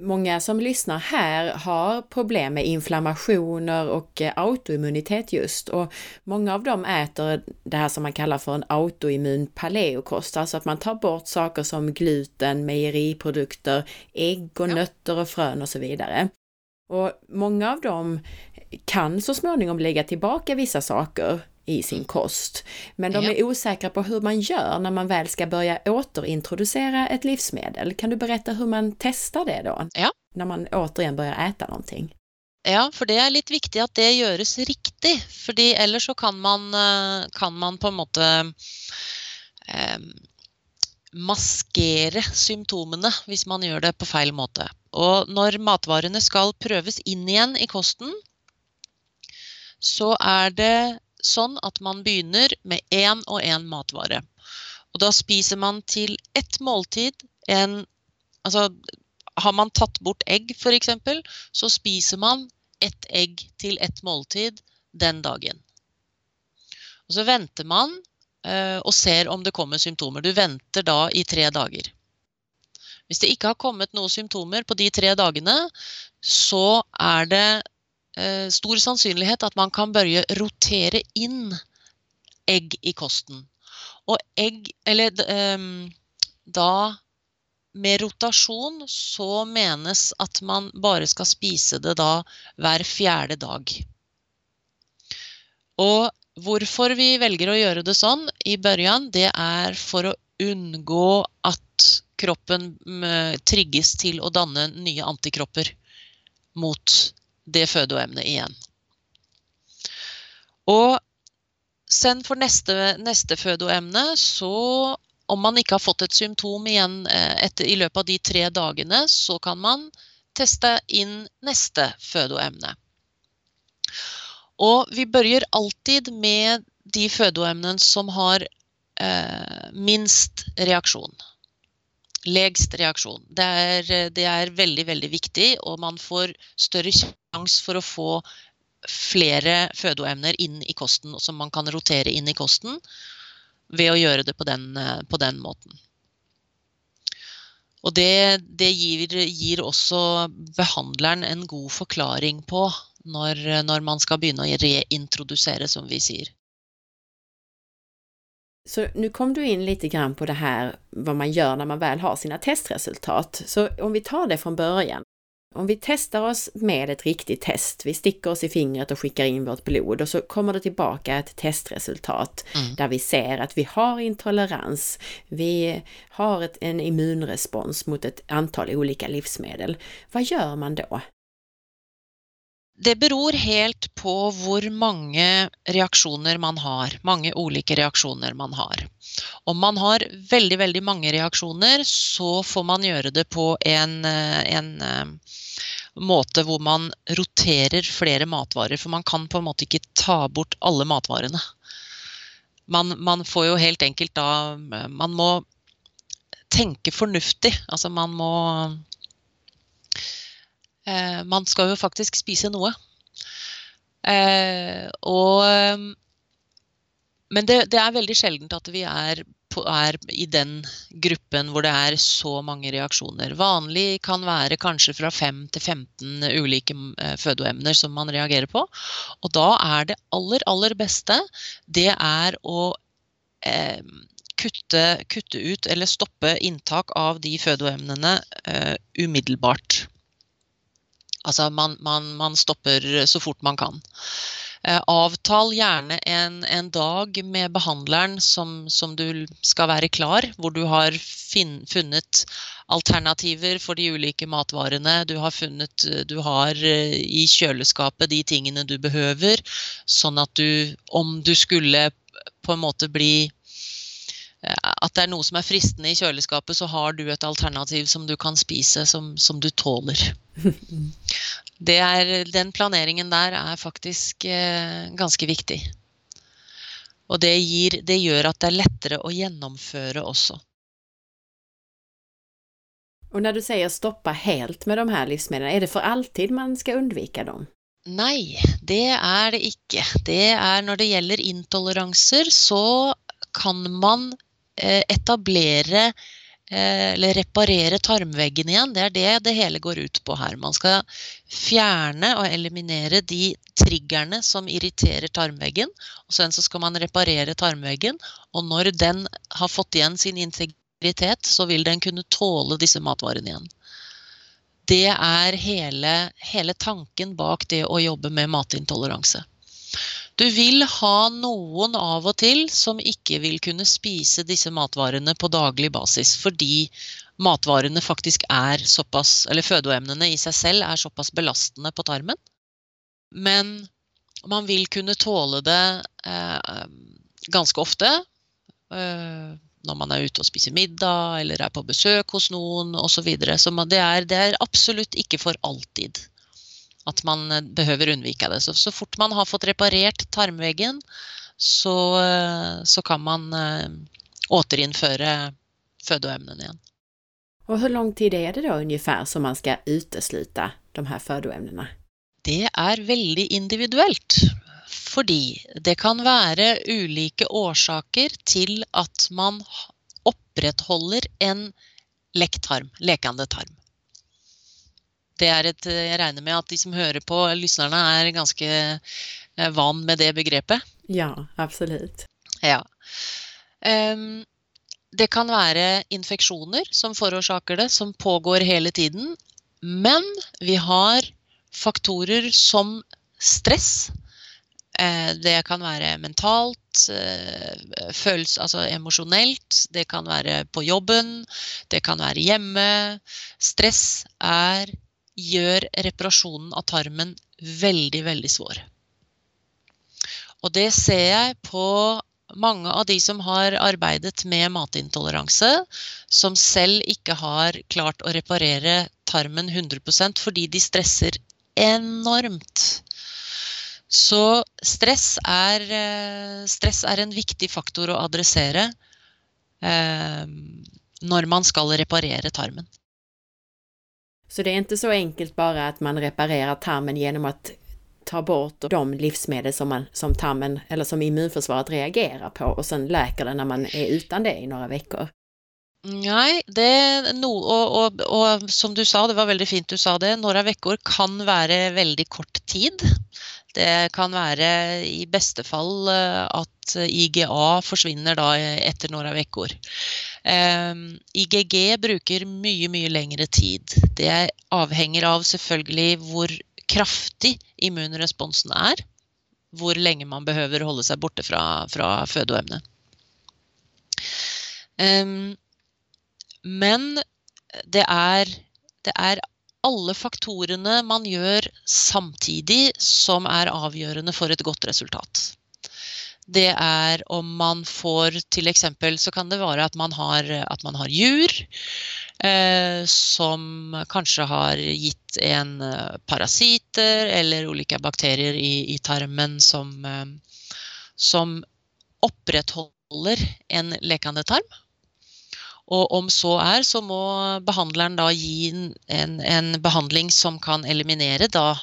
Många som lyssnar här har problem med inflammationer och eh, autoimmunitet just och många av dem äter det här som man kallar för en autoimmun paleokost, alltså att man tar bort saker som gluten, mejeriprodukter, ägg och ja. nötter och frön och så vidare. Och många av dem kan så småningom lägga tillbaka vissa saker i sin kost. Men de är osäkra på hur man gör när man väl ska börja återintroducera ett livsmedel. Kan du berätta hur man testar det då? Ja. När man återigen börjar äta någonting? Ja, for det er litt viktig at det gjøres riktig. fordi ellers så kan man, eh, kan man på en måte eh, maskere symptomene hvis man gjør det på feil måte. Og når matvarene skal prøves inn igjen i kosten, så er det sånn at man begynner med én og én matvare. Og da spiser man til ett måltid en Altså har man tatt bort egg, f.eks., så spiser man ett egg til ett måltid den dagen. Og så venter man uh, og ser om det kommer symptomer. Du venter da i tre dager. Hvis det ikke har kommet noen symptomer på de tre dagene, så er det Eh, stor sannsynlighet at man kan børje rotere inn egg i kosten. Og egg Eller um, da med rotasjon så menes at man bare skal spise det da hver fjerde dag. Og hvorfor vi velger å gjøre det sånn i børjan, det er for å unngå at kroppen trigges til å danne nye antikropper mot det fødeemnet igjen. Og sen for neste, neste fødeemne, så om man ikke har fått et symptom igjen eh, etter, i løpet av de tre dagene, så kan man teste inn neste fødeemne. Og vi begynner alltid med de fødeemnene som har eh, minst reaksjon. Legst reaksjon. Det er, det er, veldig, veldig viktig, og man får større sjanse for å få flere fødeemner inn i kosten, som man kan rotere inn i kosten ved å gjøre det på den, eh, på den måten. Og det, det gir, gir, også behandleren en god forklaring på når, når man skal begynne å reintrodusere, som vi sier. Så nu kom du in lite grann på det här vad man gör när man väl har sina testresultat. Så om vi tar det från början. Om vi testar oss med ett riktigt test, vi sticker oss i fingret och skickar in vårt blod och så kommer det tillbaka ett testresultat mm. där vi ser att vi har intolerans, vi har ett, en immunrespons mot ett antal olika livsmedel. Vad gör man då? Det beror helt på hvor mange reaksjoner man har. Mange ulike reaksjoner man har. Om man har veldig, veldig mange reaksjoner, så får man gjøre det på en, en eh, måte hvor man roterer flere matvarer. For man kan på en måte ikke ta bort alle matvarene. Man, man får jo helt enkelt da Man må tenke fornuftig. Altså man må Eh, man skal jo faktisk spise noe. Eh, og eh, Men det, det, er veldig sjeldent at vi er, på, er, i den gruppen hvor det er så mange reaksjoner. Vanlig kan være kanskje fra 5 til 15 ulike fødeemner som man reagerer på. Og da er det aller, aller beste det er å eh, kutte, kutte, ut eller stoppe inntak av de fødeemnene eh, umiddelbart. Altså man, man, man stopper så fort man kan. Eh, avtal gjerne en, en, dag med behandleren som, som, du skal være klar, hvor du har fin, funnet alternativer for de ulike matvarene. Du har funnet Du har eh, i kjøleskapet de tingene du behøver, sånn at du, om du skulle på en måte bli at det er noe som er fristende i kjøleskapet, så har du et alternativ som du kan spise, som, som du tåler. (laughs) Er, den planeringen der er faktisk eh, ganske viktig. Og det, gir, det gjør at det er lettere å gjennomføre også. Og når du sier stoppe helt med de her livsmedlene, er det for alltid man skal unnvike dem? Nei, det er det ikke. Det er når det gjelder intoleranser, så kan man Eh, etablere eh, eller reparere tarmveggen igjen. Det er det det hele går ut på her. Man skal fjerne og eliminere de triggerne som irriterer tarmveggen. og Sen så skal man reparere tarmveggen, og når den har fått igjen sin integritet, så vil den kunne tåle disse matvarene igjen. Det er hele, hele tanken bak det å jobbe med matintoleranse. Du vil ha noen av og til som ikke vil kunne spise disse matvarene på daglig basis, fordi matvarene faktisk er såpass, eller fødeemnene i seg selv er såpass belastende på tarmen. Men man vil kunne tåle det eh, ganske ofte. Eh, når man er ute og spiser middag eller er på besøk hos noen osv. Så, videre. så det er, det er absolutt ikke for alltid at man eh, behøver unnvike det. Så, så fort man har fått reparert tarmveggen, så, eh, så kan man uh, återinnføre fødeemnene igjen. Og hvor lang tid er det da ungefær som man skal uteslutte de her fødeemnene? Det er veldig individuelt. Fordi det kan være ulike årsaker til at man opprettholder en lekt tarm, lekende tarm det er et, jeg regner med at de som hører på, lytterne, er ganske eh, van med det begrepet. Ja, absolutt. Ja. Um, det kan være infeksjoner som forårsaker det, som pågår hele tiden. Men vi har faktorer som stress. Eh, det kan være mentalt, eh, følelse, altså emosjonelt, det kan være på jobben, det kan være hjemme. Stress er, gjør reparasjonen av tarmen veldig, veldig svår. Og det ser jeg på mange av de som har arbeidet med matintoleranse, som selv ikke har klart å reparere tarmen 100% fordi de stresser enormt. Så stress er, eh, stress er en viktig faktor å adressere eh, når man skal reparere tarmen. Så det er ikke så enkelt bare at man reparerer tarmen gjennom å ta bort de livsmedel som, man, som tarmen eller som immunförsvaret reagerer på og sen läker det når man er uten det i noen veckor. Nei, det no, og, og, og, som du sa, det var veldig fint du sa det, noen uker kan være veldig kort tid. Det kan være i beste fall eh, at IGA forsvinner da etter noen uker. Um, IGG bruker mye, mye lengre tid. Det avhenger av selvfølgelig hvor kraftig immunresponsen er. Hvor lenge man behøver holde seg borte fra, fra fødeemnet. Um, men det er, det er alle faktorene man gjør samtidig som er avgjørende for et godt resultat. Det er om man får F.eks. så kan det være at man har, at man har jur eh, som kanskje har gitt en eh, parasitter eller ulike bakterier i, i tarmen som, eh, som opprettholder en lekende tarm. Og om så er, så må behandleren da gi en, en behandling som kan eliminere da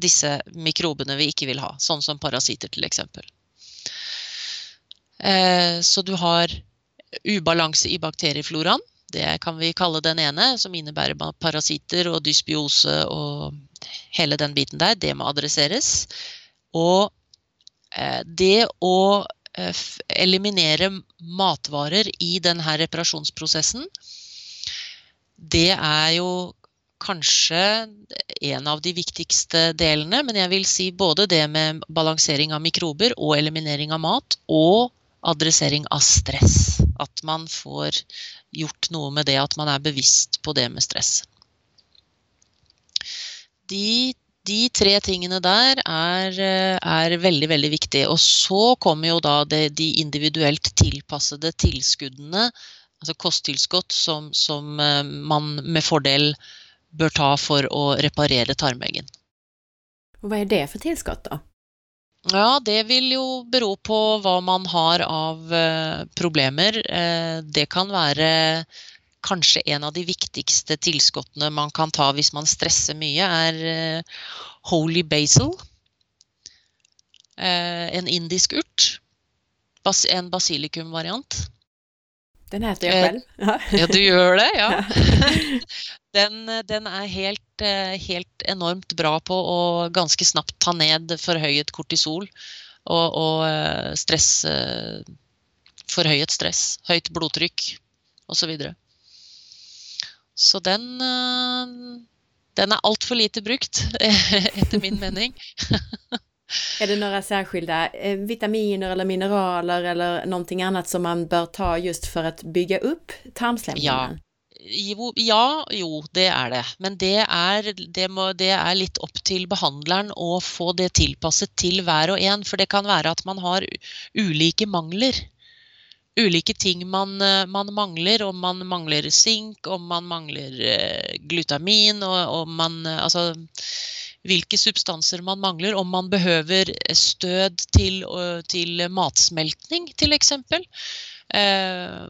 disse mikrobene vi ikke vil ha, sånn som parasitter f.eks. Eh, så du har ubalanse i bakteriefloraen. Det kan vi kalle den ene, som innebærer parasitter og dysbiose og hele den biten der. Det må adresseres. Og eh, det å Eh, eliminere matvarer i denne reparasjonsprosessen, det er jo kanskje en av de viktigste delene. Men jeg vil si både det med balansering av mikrober og eliminering av mat, og adressering av stress. At man får gjort noe med det, at man er bevisst på det med stress. De de tre tingene der er, eh, er, veldig, veldig viktige. Og så kommer jo da det, de individuelt tilpassede tilskuddene, altså kosttilskudd, som, som eh, man med fordel bør ta for å reparere tarmveggen. Hva er det for tilskudd, da? Ja, det vil jo bero på hva man har av eh, problemer. Det kan være kanskje en av de viktigste tilskuddene man kan ta hvis man stresser mye, er uh, holy basil. Uh, en indisk urt. En basilikumvariant. Den heter jeg selv. (laughs) Uh, ja, du gjør det? Ja. (laughs) (laughs) den, den, er helt, helt, enormt bra på å ganske snabbt ta ned forhøyet kortisol og, og stress Forhøyet stress, høyt blodtrykk osv. Så den, eh, den er altfor lite brukt, (laughs) etter min mening. (laughs) er det noen særskilte eh, vitaminer eller mineraler eller noe annet som man bør ta just for å bygge opp tarmslemhinnen? Ja. Jo, ja, jo, det er det. Men det er, det, må, det er, litt opp til behandleren å få det tilpasset til hver og en. For det kan være at man har ulike mangler ulike ting man, eh, man, mangler. Om man mangler sink, om man mangler eh, glutamin, og om man eh, Altså hvilke substanser man mangler. Om man behøver stød til, til matsmeltning, f.eks.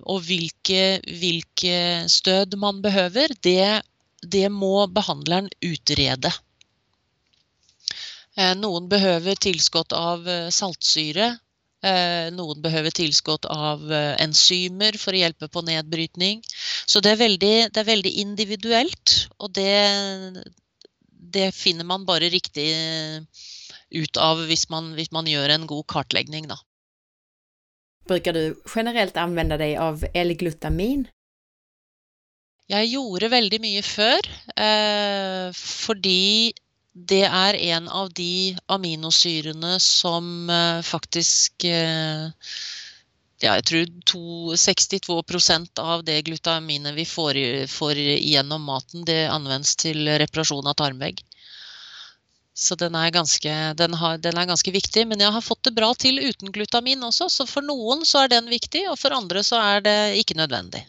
Og hvilke, hvilke, stød man behøver, det, det må behandleren utrede. Noen behøver tilskudd av saltsyre noen behøver tilskudd av eh, enzymer for å hjelpe på nedbrytning. Så det er veldig, det er veldig individuelt, og det, det, finner man bare riktig ut av hvis man, hvis man gjør en god kartlegging, da. Bruker du generelt anvende deg av L-glutamin? Jeg gjorde veldig mye før, eh, fordi det er en av de aminosyrene som eh, faktisk eh, ja, jeg tror to, 62 av det glutaminet vi får, får gjennom maten, det anvendes til reparasjon av tarmvegg. Så den er, ganske, den, har, den er, ganske, viktig. Men jeg har fått det bra til uten glutamin også, så for noen så er den viktig, og for andre så er det ikke nødvendig.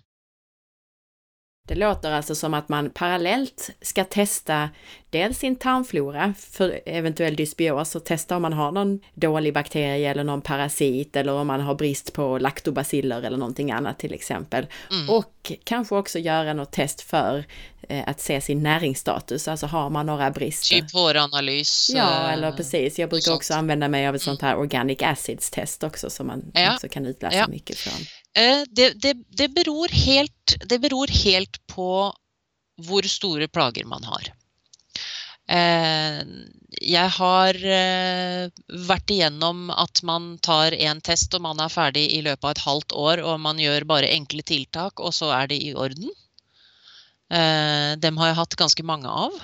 Det låter alltså som att man parallellt ska testa dels sin tarmflora för eventuell dysbios och testa om man har någon dålig bakterie eller någon parasit eller om man har brist på laktobaciller eller någonting annat till exempel. Mm. Och kanske också göra något test för eh, att se sin näringsstatus, alltså har man några brister. Typ håranalys. Ja, eller precis. Jag brukar också använda mig av ett sånt här organic acids test också som man ja. också kan utläsa ja. mycket från. Eh, det, det, det, beror helt, det beror helt på hvor store plager man har. Eh, jeg har eh, vært igjennom at man tar en test og man er ferdig i løpet av et halvt år, og man gjør bare enkle tiltak, og så er det i orden. Dem har jeg hatt ganske mange av.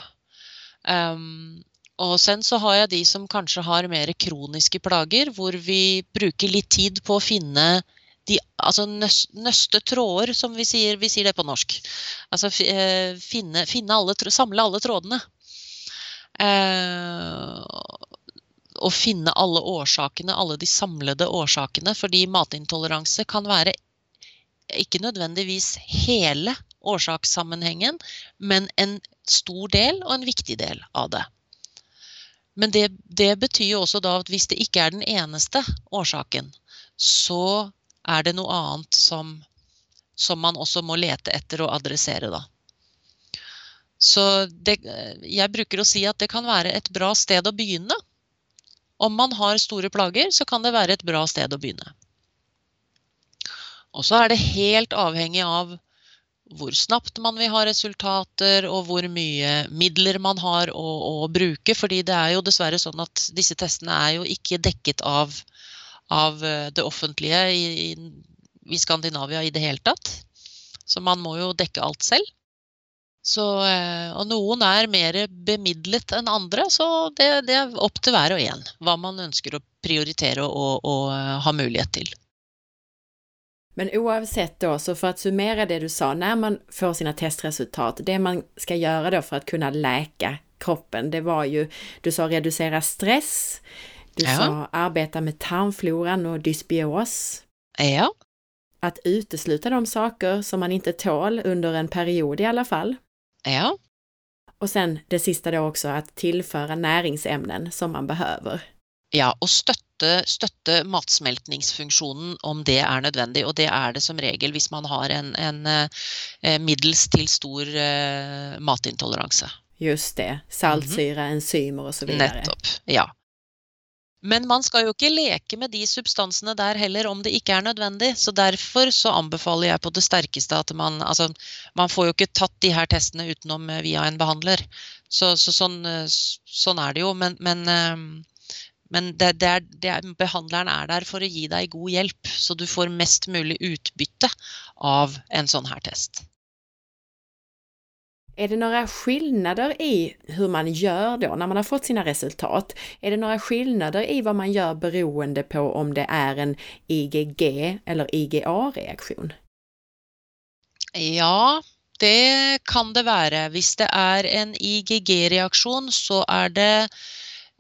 Og sen så har jeg de som kanskje har mer kroniske plager, hvor vi bruker litt tid på å finne de, altså nøste tråder, som vi sier, vi sier det på norsk. Altså eh, finne, finne alle, samle alle trådene. Eh, og finne alle årsakene, alle de samlede årsakene. Fordi matintoleranse kan være ikke nødvendigvis hele årsakssammenhengen, men en stor del og en viktig del av det. Men det, det betyr jo også da at hvis det ikke er den eneste årsaken, så er det noe annet som, som man også må lete etter og adressere, da. Så det, jeg bruker å si at det kan være et bra sted å begynne. Om man har store plager, så kan det være et bra sted å begynne. Og så er det helt avhengig av hvor snapt man vil ha resultater, og hvor mye midler man har å, å bruke. fordi det er jo dessverre sånn at disse testene er jo ikke dekket av av eh, det offentlige i, i, Skandinavia i det hele tatt. Så man må jo dekke alt selv. Så, eh, og noen er mer bemidlet enn andre, så det, det, er opp til hver og en hva man ønsker å prioritere og, og eh, ha mulighet til. Men oavsett da, så for å summere det du sa, når man får sine testresultat, det man skal gjøre da for å kunne leke kroppen, det var jo du sa redusere stress, du ja. sa arbeta med tarmfloran och dysbios. Ja. Att utesluta de saker som man inte tål under en period i alla fall. Ja. Och sen det sista då också, att tillföra näringsämnen som man behöver. Ja, og støtte, støtte matsmeltningsfunksjonen om det er nødvendig. Og det er det som regel hvis man har en, en eh, middels til stor eh, matintoleranse. Just det. Saltsyre, mm -hmm. enzymer videre. Nettopp. Ja. Men man skal jo ikke leke med de substansene der heller om det ikke er nødvendig. Så derfor så anbefaler jeg på det sterkeste at man Altså, man får jo ikke tatt de her testene utenom eh, via en behandler. Så, så sånn, eh, sånn, er det jo. Men, men, eh, men det, det er, det er, behandleren er der for å gi deg god hjelp, så du får mest mulig utbytte av en sånn her test. Är det några skillnader i hur man gör då när man har fått sina resultat? Är det några skillnader i vad man gör beroende på om det är en IgG eller IgA-reaktion? Ja, det kan det være. Hvis det er en IgG-reaksjon, så er det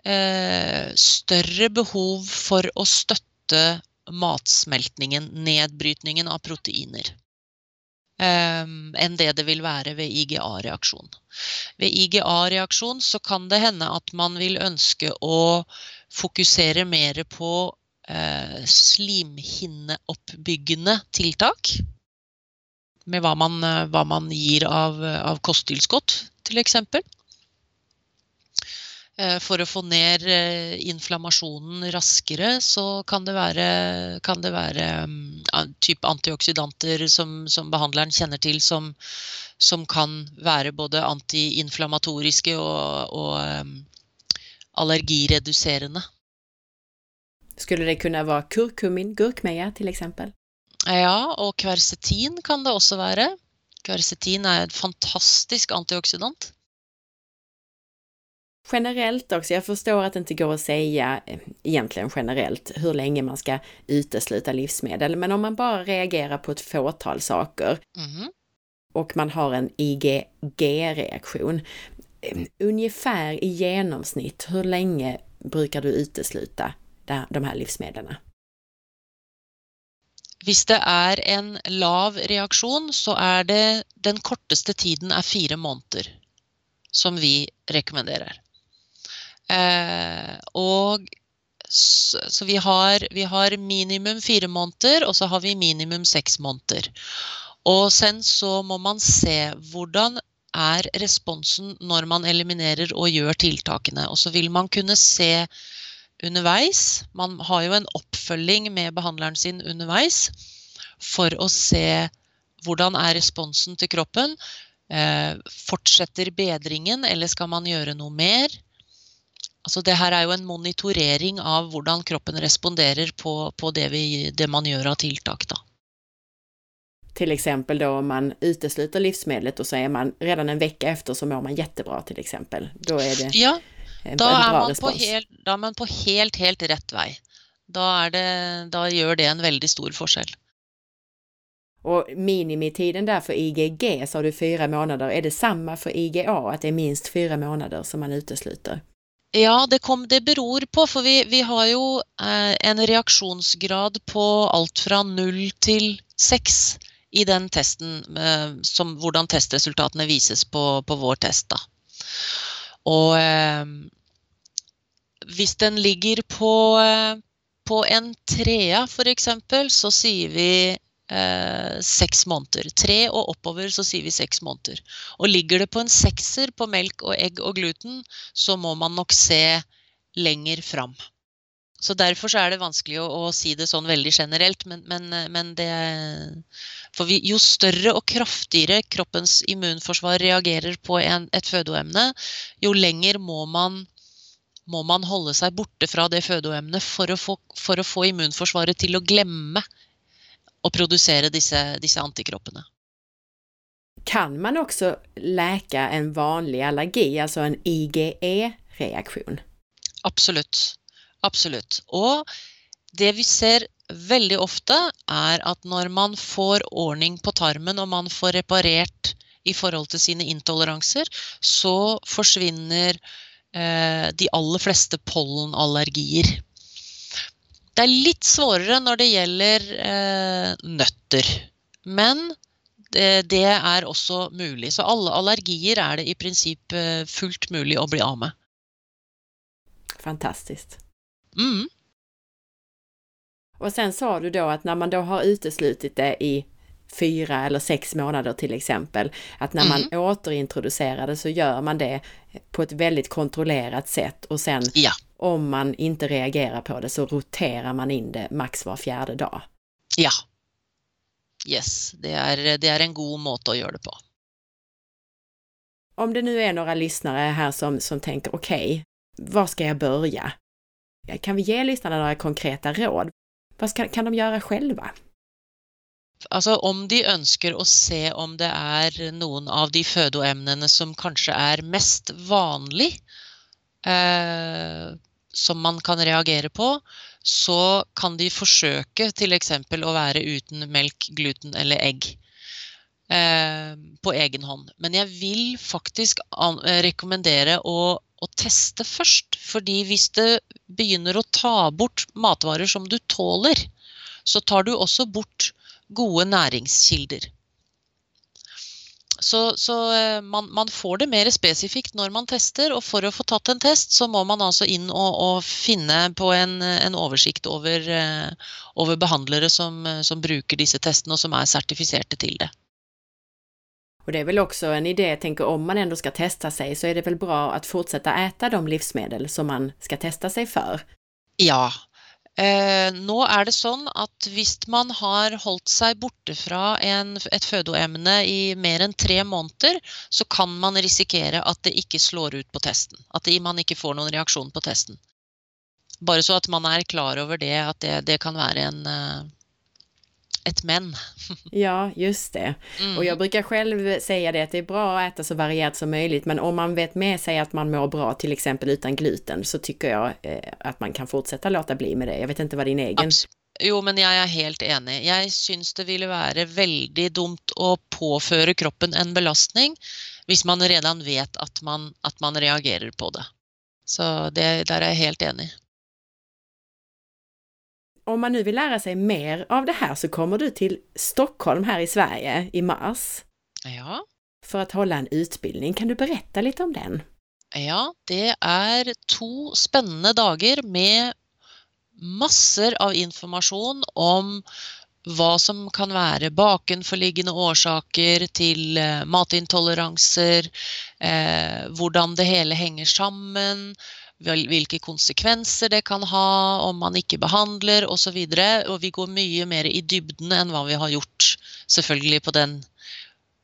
eh, større behov for å støtte matsmeltningen, nedbrytningen av proteiner. Um, enn det det vil være ved IGA-reaksjon. Ved IGA-reaksjon så kan det hende at man vil ønske å fokusere mer på eh, slimhinneoppbyggende tiltak. Med hva man, uh, hva man gir av, av kosttilskudd, f.eks. Eh, for å få ned eh, inflammasjonen raskere, så kan det være, kan det være mm, type antioksidanter som, som, behandleren kjenner til, som, som kan være både antiinflamatoriske og, og um, allergireduserende. Skulle det kunne være kurkumin, gurkmeie f.eks.? Ja, og kversetin kan det også være. Kversetin er et fantastisk antioxidant. Generellt också, jag förstår att det inte går att säga eh, egentligen generellt hur länge man ska utesluta livsmedel, men om man bara reagerar på ett fåtal saker mm. och man har en IgG-reaktion, eh, ungefär i genomsnitt, hur länge brukar du utesluta de här livsmedlen? Hvis det er en lav reaksjon, så er det den korteste tiden er fire måneder, som vi rekommenderer. Eh, og så, så vi, har, vi har minimum fire måneder, og så har vi minimum seks måneder. Og sen så må man se hvordan er responsen når man eliminerer og gjør tiltakene. Og så vil man kunne se underveis. Man har jo en oppfølging med behandleren sin underveis for å se hvordan er responsen til kroppen. Eh, fortsetter bedringen, eller skal man gjøre noe mer? Altså det her er jo en monitorering av hvordan kroppen responderer på, på det, vi, det man gjør av tiltak. Da. Till exempel då om man utesluter livsmedlet och så är man redan en vecka efter så mår man jättebra till exempel. Då är det Ja, en, da en er, bra man på respons. helt, da er man på helt, helt rett vei. Da, er det, da gjør det en veldig stor forskjell. Och minimitiden där för IgG sa du fyra månader, är det samma för IgA, att det är minst fyra månader som man utesluter? Ja, det, kom, det beror på, for vi, vi har jo eh, en reaksjonsgrad på alt fra null til seks i den testen, eh, som, hvordan testresultatene vises på, på vår test. Da. Og eh, hvis den ligger på, eh, på en trea f.eks., så sier vi eh, seks måneder. Tre og oppover så sier vi seks måneder. Og ligger det på en sekser på melk og egg og gluten, så må man nok se lenger fram. Så derfor så er det vanskelig å, å si det sånn veldig generelt, men, men, men det For vi, jo større og kraftigere kroppens immunforsvar reagerer på en, et fødeemne, jo lenger må man, må man holde seg borte fra det fødeemnet for, for å få immunforsvaret til å glemme å produsere disse, disse antikroppene. Kan man også leke en vanlig allergi, altså en IGE-reaksjon? Absolutt. Absolutt. Og det vi ser veldig ofte, er at når man får ordning på tarmen og man får reparert i forhold til sine intoleranser, så forsvinner eh, de aller fleste pollenallergier. Det er litt svårere når det gjelder eh, nøtter, men det, det er også mulig. Så alle allergier er det i prinsipp eh, fullt mulig å bli av med. Fantastisk. Mm. Och sen sa du då att när man då har uteslutit det i fyra eller sex månader till exempel, att när man återintroducerar det så gör man det på ett väldigt kontrollerat sätt och sen Ja. Om man inte reagerar på det så roterar man in det max var fjärde dag. Ja. Yes, det er, det är en god måte å gjøre det på. Om det nu är några lyssnare här som, som tänker okej, var ska jag börja? Kan vi ge lyssnarna några konkreta råd? Vad ska, kan de göra själva? Altså om de ønsker å se om det er noen av de fødoemnene som kanskje er mest vanlig, eh, som man kan reagere på, så kan de forsøke f.eks. å være uten melk, gluten eller egg. Eh, på egen hånd. Men jeg vil faktisk eh, rekommendere å, å teste først. Fordi hvis det begynner å ta bort matvarer som du tåler, så tar du også bort gode næringskilder. Så, så eh, man, man får det mer spesifikt når man tester, og for å få tatt en test, så må man altså inn og, og finne på en, en oversikt over, eh, over behandlere som, eh, som bruker disse testene, og som er sertifiserte til det. Og det er vel også en idé, jeg tenker om man ändå skal testa seg, så er det vel bra å fortsette å äta de livsmedel som man skal testa seg for? Ja. Eh, nå er det sånn at hvis man har holdt seg borte fra en, et fødeemne i mer enn tre måneder, så kan man risikere at det ikke slår ut på testen. At man ikke får noen reaksjon på testen. Bare så at man er klar over det, at det, det kan være en, eh, ett men. Ja, just det. Mm. Och jag brukar själv säga det att det är bra att äta så varierat som möjligt, men om man vet med sig att man mår bra, till exempel utan gluten, så tycker jag eh, att man kan fortsätta låta bli med det. Jag vet inte vad din egen... Abs jo, men jeg er helt enig. Jeg syns det ville være veldig dumt å påføre kroppen en belastning hvis man redan vet at man, at man reagerer på det. Så det, der er jeg helt enig. Om man nu vill lära sig mer av det här så kommer du till Stockholm här i Sverige i mars Ja. för att hålla en utbildning. Kan du berätta lite om den? Ja, det er to spennende dager med masser av informasjon om hva som kan være bakenforliggende årsaker til eh, matintoleranser, eh, hvordan det hele henger sammen, hvilke konsekvenser det kan ha om man ikke behandler osv. Og vi går mye mer i dybden enn hva vi har gjort selvfølgelig på den,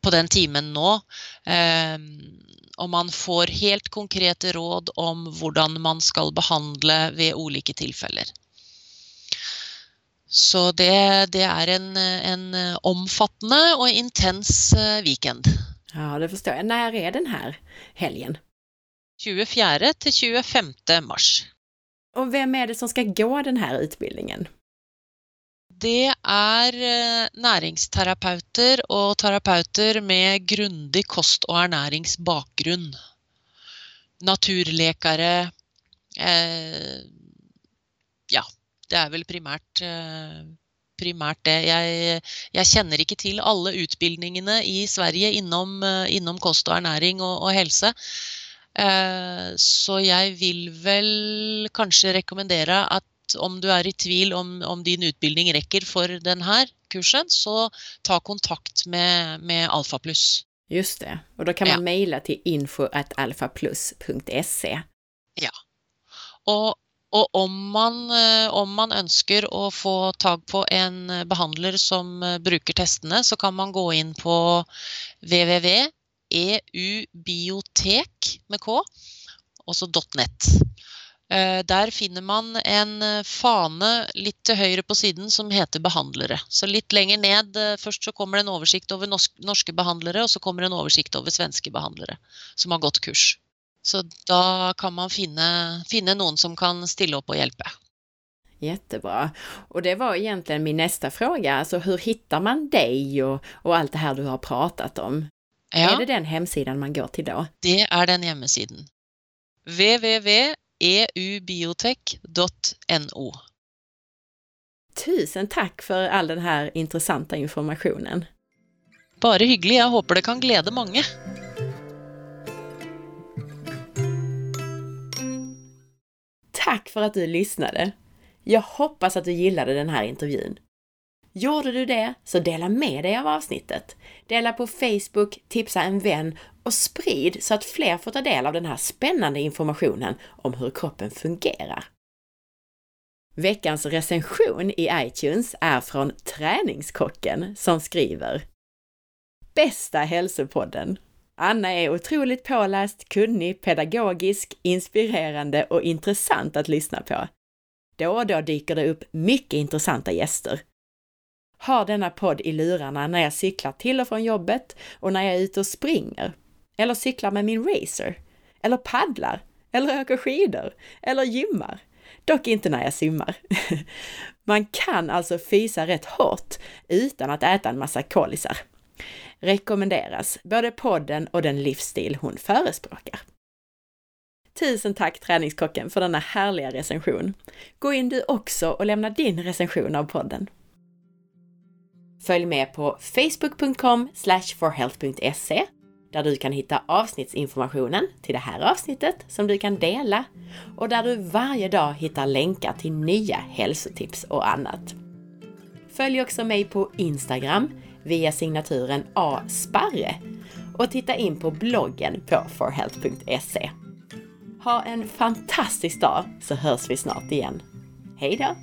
på den timen nå. Eh, og man får helt konkrete råd om hvordan man skal behandle ved ulike tilfeller. Så det, det er en, en omfattende og intens eh, weekend. Ja, det forstår jeg. Når er den her helgen? 24. til 25. mars. Og hvem er det som skal gå denne här utbildningen? Det er eh, næringsterapeuter og terapeuter med grundig kost- og ernæringsbakgrunn. Naturlekere. Eh, ja, det er vel primært, eh, primært det. Jeg, jeg kjenner ikke til alle utbildningene i Sverige innom, eh, innom kost og ernæring og, og helse. Eh, så jeg vil vel kanskje rekommendere at om du er i tvil om, om din utbildning rekker for denne kursen, så ta kontakt med, med Alfa Pluss. Just det. Og da kan man Ja. maile til info.alfapluss.se. info.alfaplus.se. Og, og om, man, eh, om man ønsker å få tak på en eh, behandler som eh, bruker testene, så kan man gå inn på www.eubiotek med k, også .net. Eh, Der finner man en eh, fane litt til høyre på siden som heter behandlere. Så litt lenger ned, eh, først så kommer det en oversikt over norske behandlere, og så kommer det en oversikt over svenske behandlere som har gått kurs. Så da kan man finne, finne noen som kan stille opp og hjelpe. Jättebra. Och det var egentligen min nästa fråga, alltså hur hittar man dig och, och allt det här du har pratat om? Är Er det den hemsidan man går till då? det er den hjemmesiden. www.eubiotech.no Tusen takk for all den interessante informasjonen. informationen. Bare hyggelig. Jeg håper det kan glede mange. Takk for at du lyssnade! Jeg hoppas at du gillade denne intervjuen. intervjun. Gjorde du det, så dela med dig av avsnittet. Dela på Facebook, tipsa en vän och sprid så att fler får ta del av den här spännande informationen om hur kroppen fungerar. Veckans recension i iTunes är från Träningskocken som skriver Bästa hälsopodden! Anna är otroligt påläst, kunnig, pedagogisk, inspirerande och intressant att lyssna på. Då och då dyker det upp mycket intressanta gäster. Har denna podd i lurarna när jag cyklar till och från jobbet och när jag är ute och springer. Eller cyklar med min racer. Eller paddlar. Eller åker skidor. Eller gymmar. Dock inte när jag simmar. (laughs) Man kan alltså fisa rätt hårt utan att äta en massa kolisar. Rekommenderas både podden och den livsstil hon förespråkar. Tusen tack Träningskocken för denna härliga recension. Gå in du också och lämna din recension av podden. Följ med på facebook.com forhealth.se där du kan hitta avsnittsinformationen till det här avsnittet som du kan dela och där du varje dag hittar länkar till nya hälsotips och annat. Följ också mig på Instagram via signaturen asparre och titta in på bloggen på forhealth.se. Ha en fantastisk dag så hörs vi snart igen. Hej då!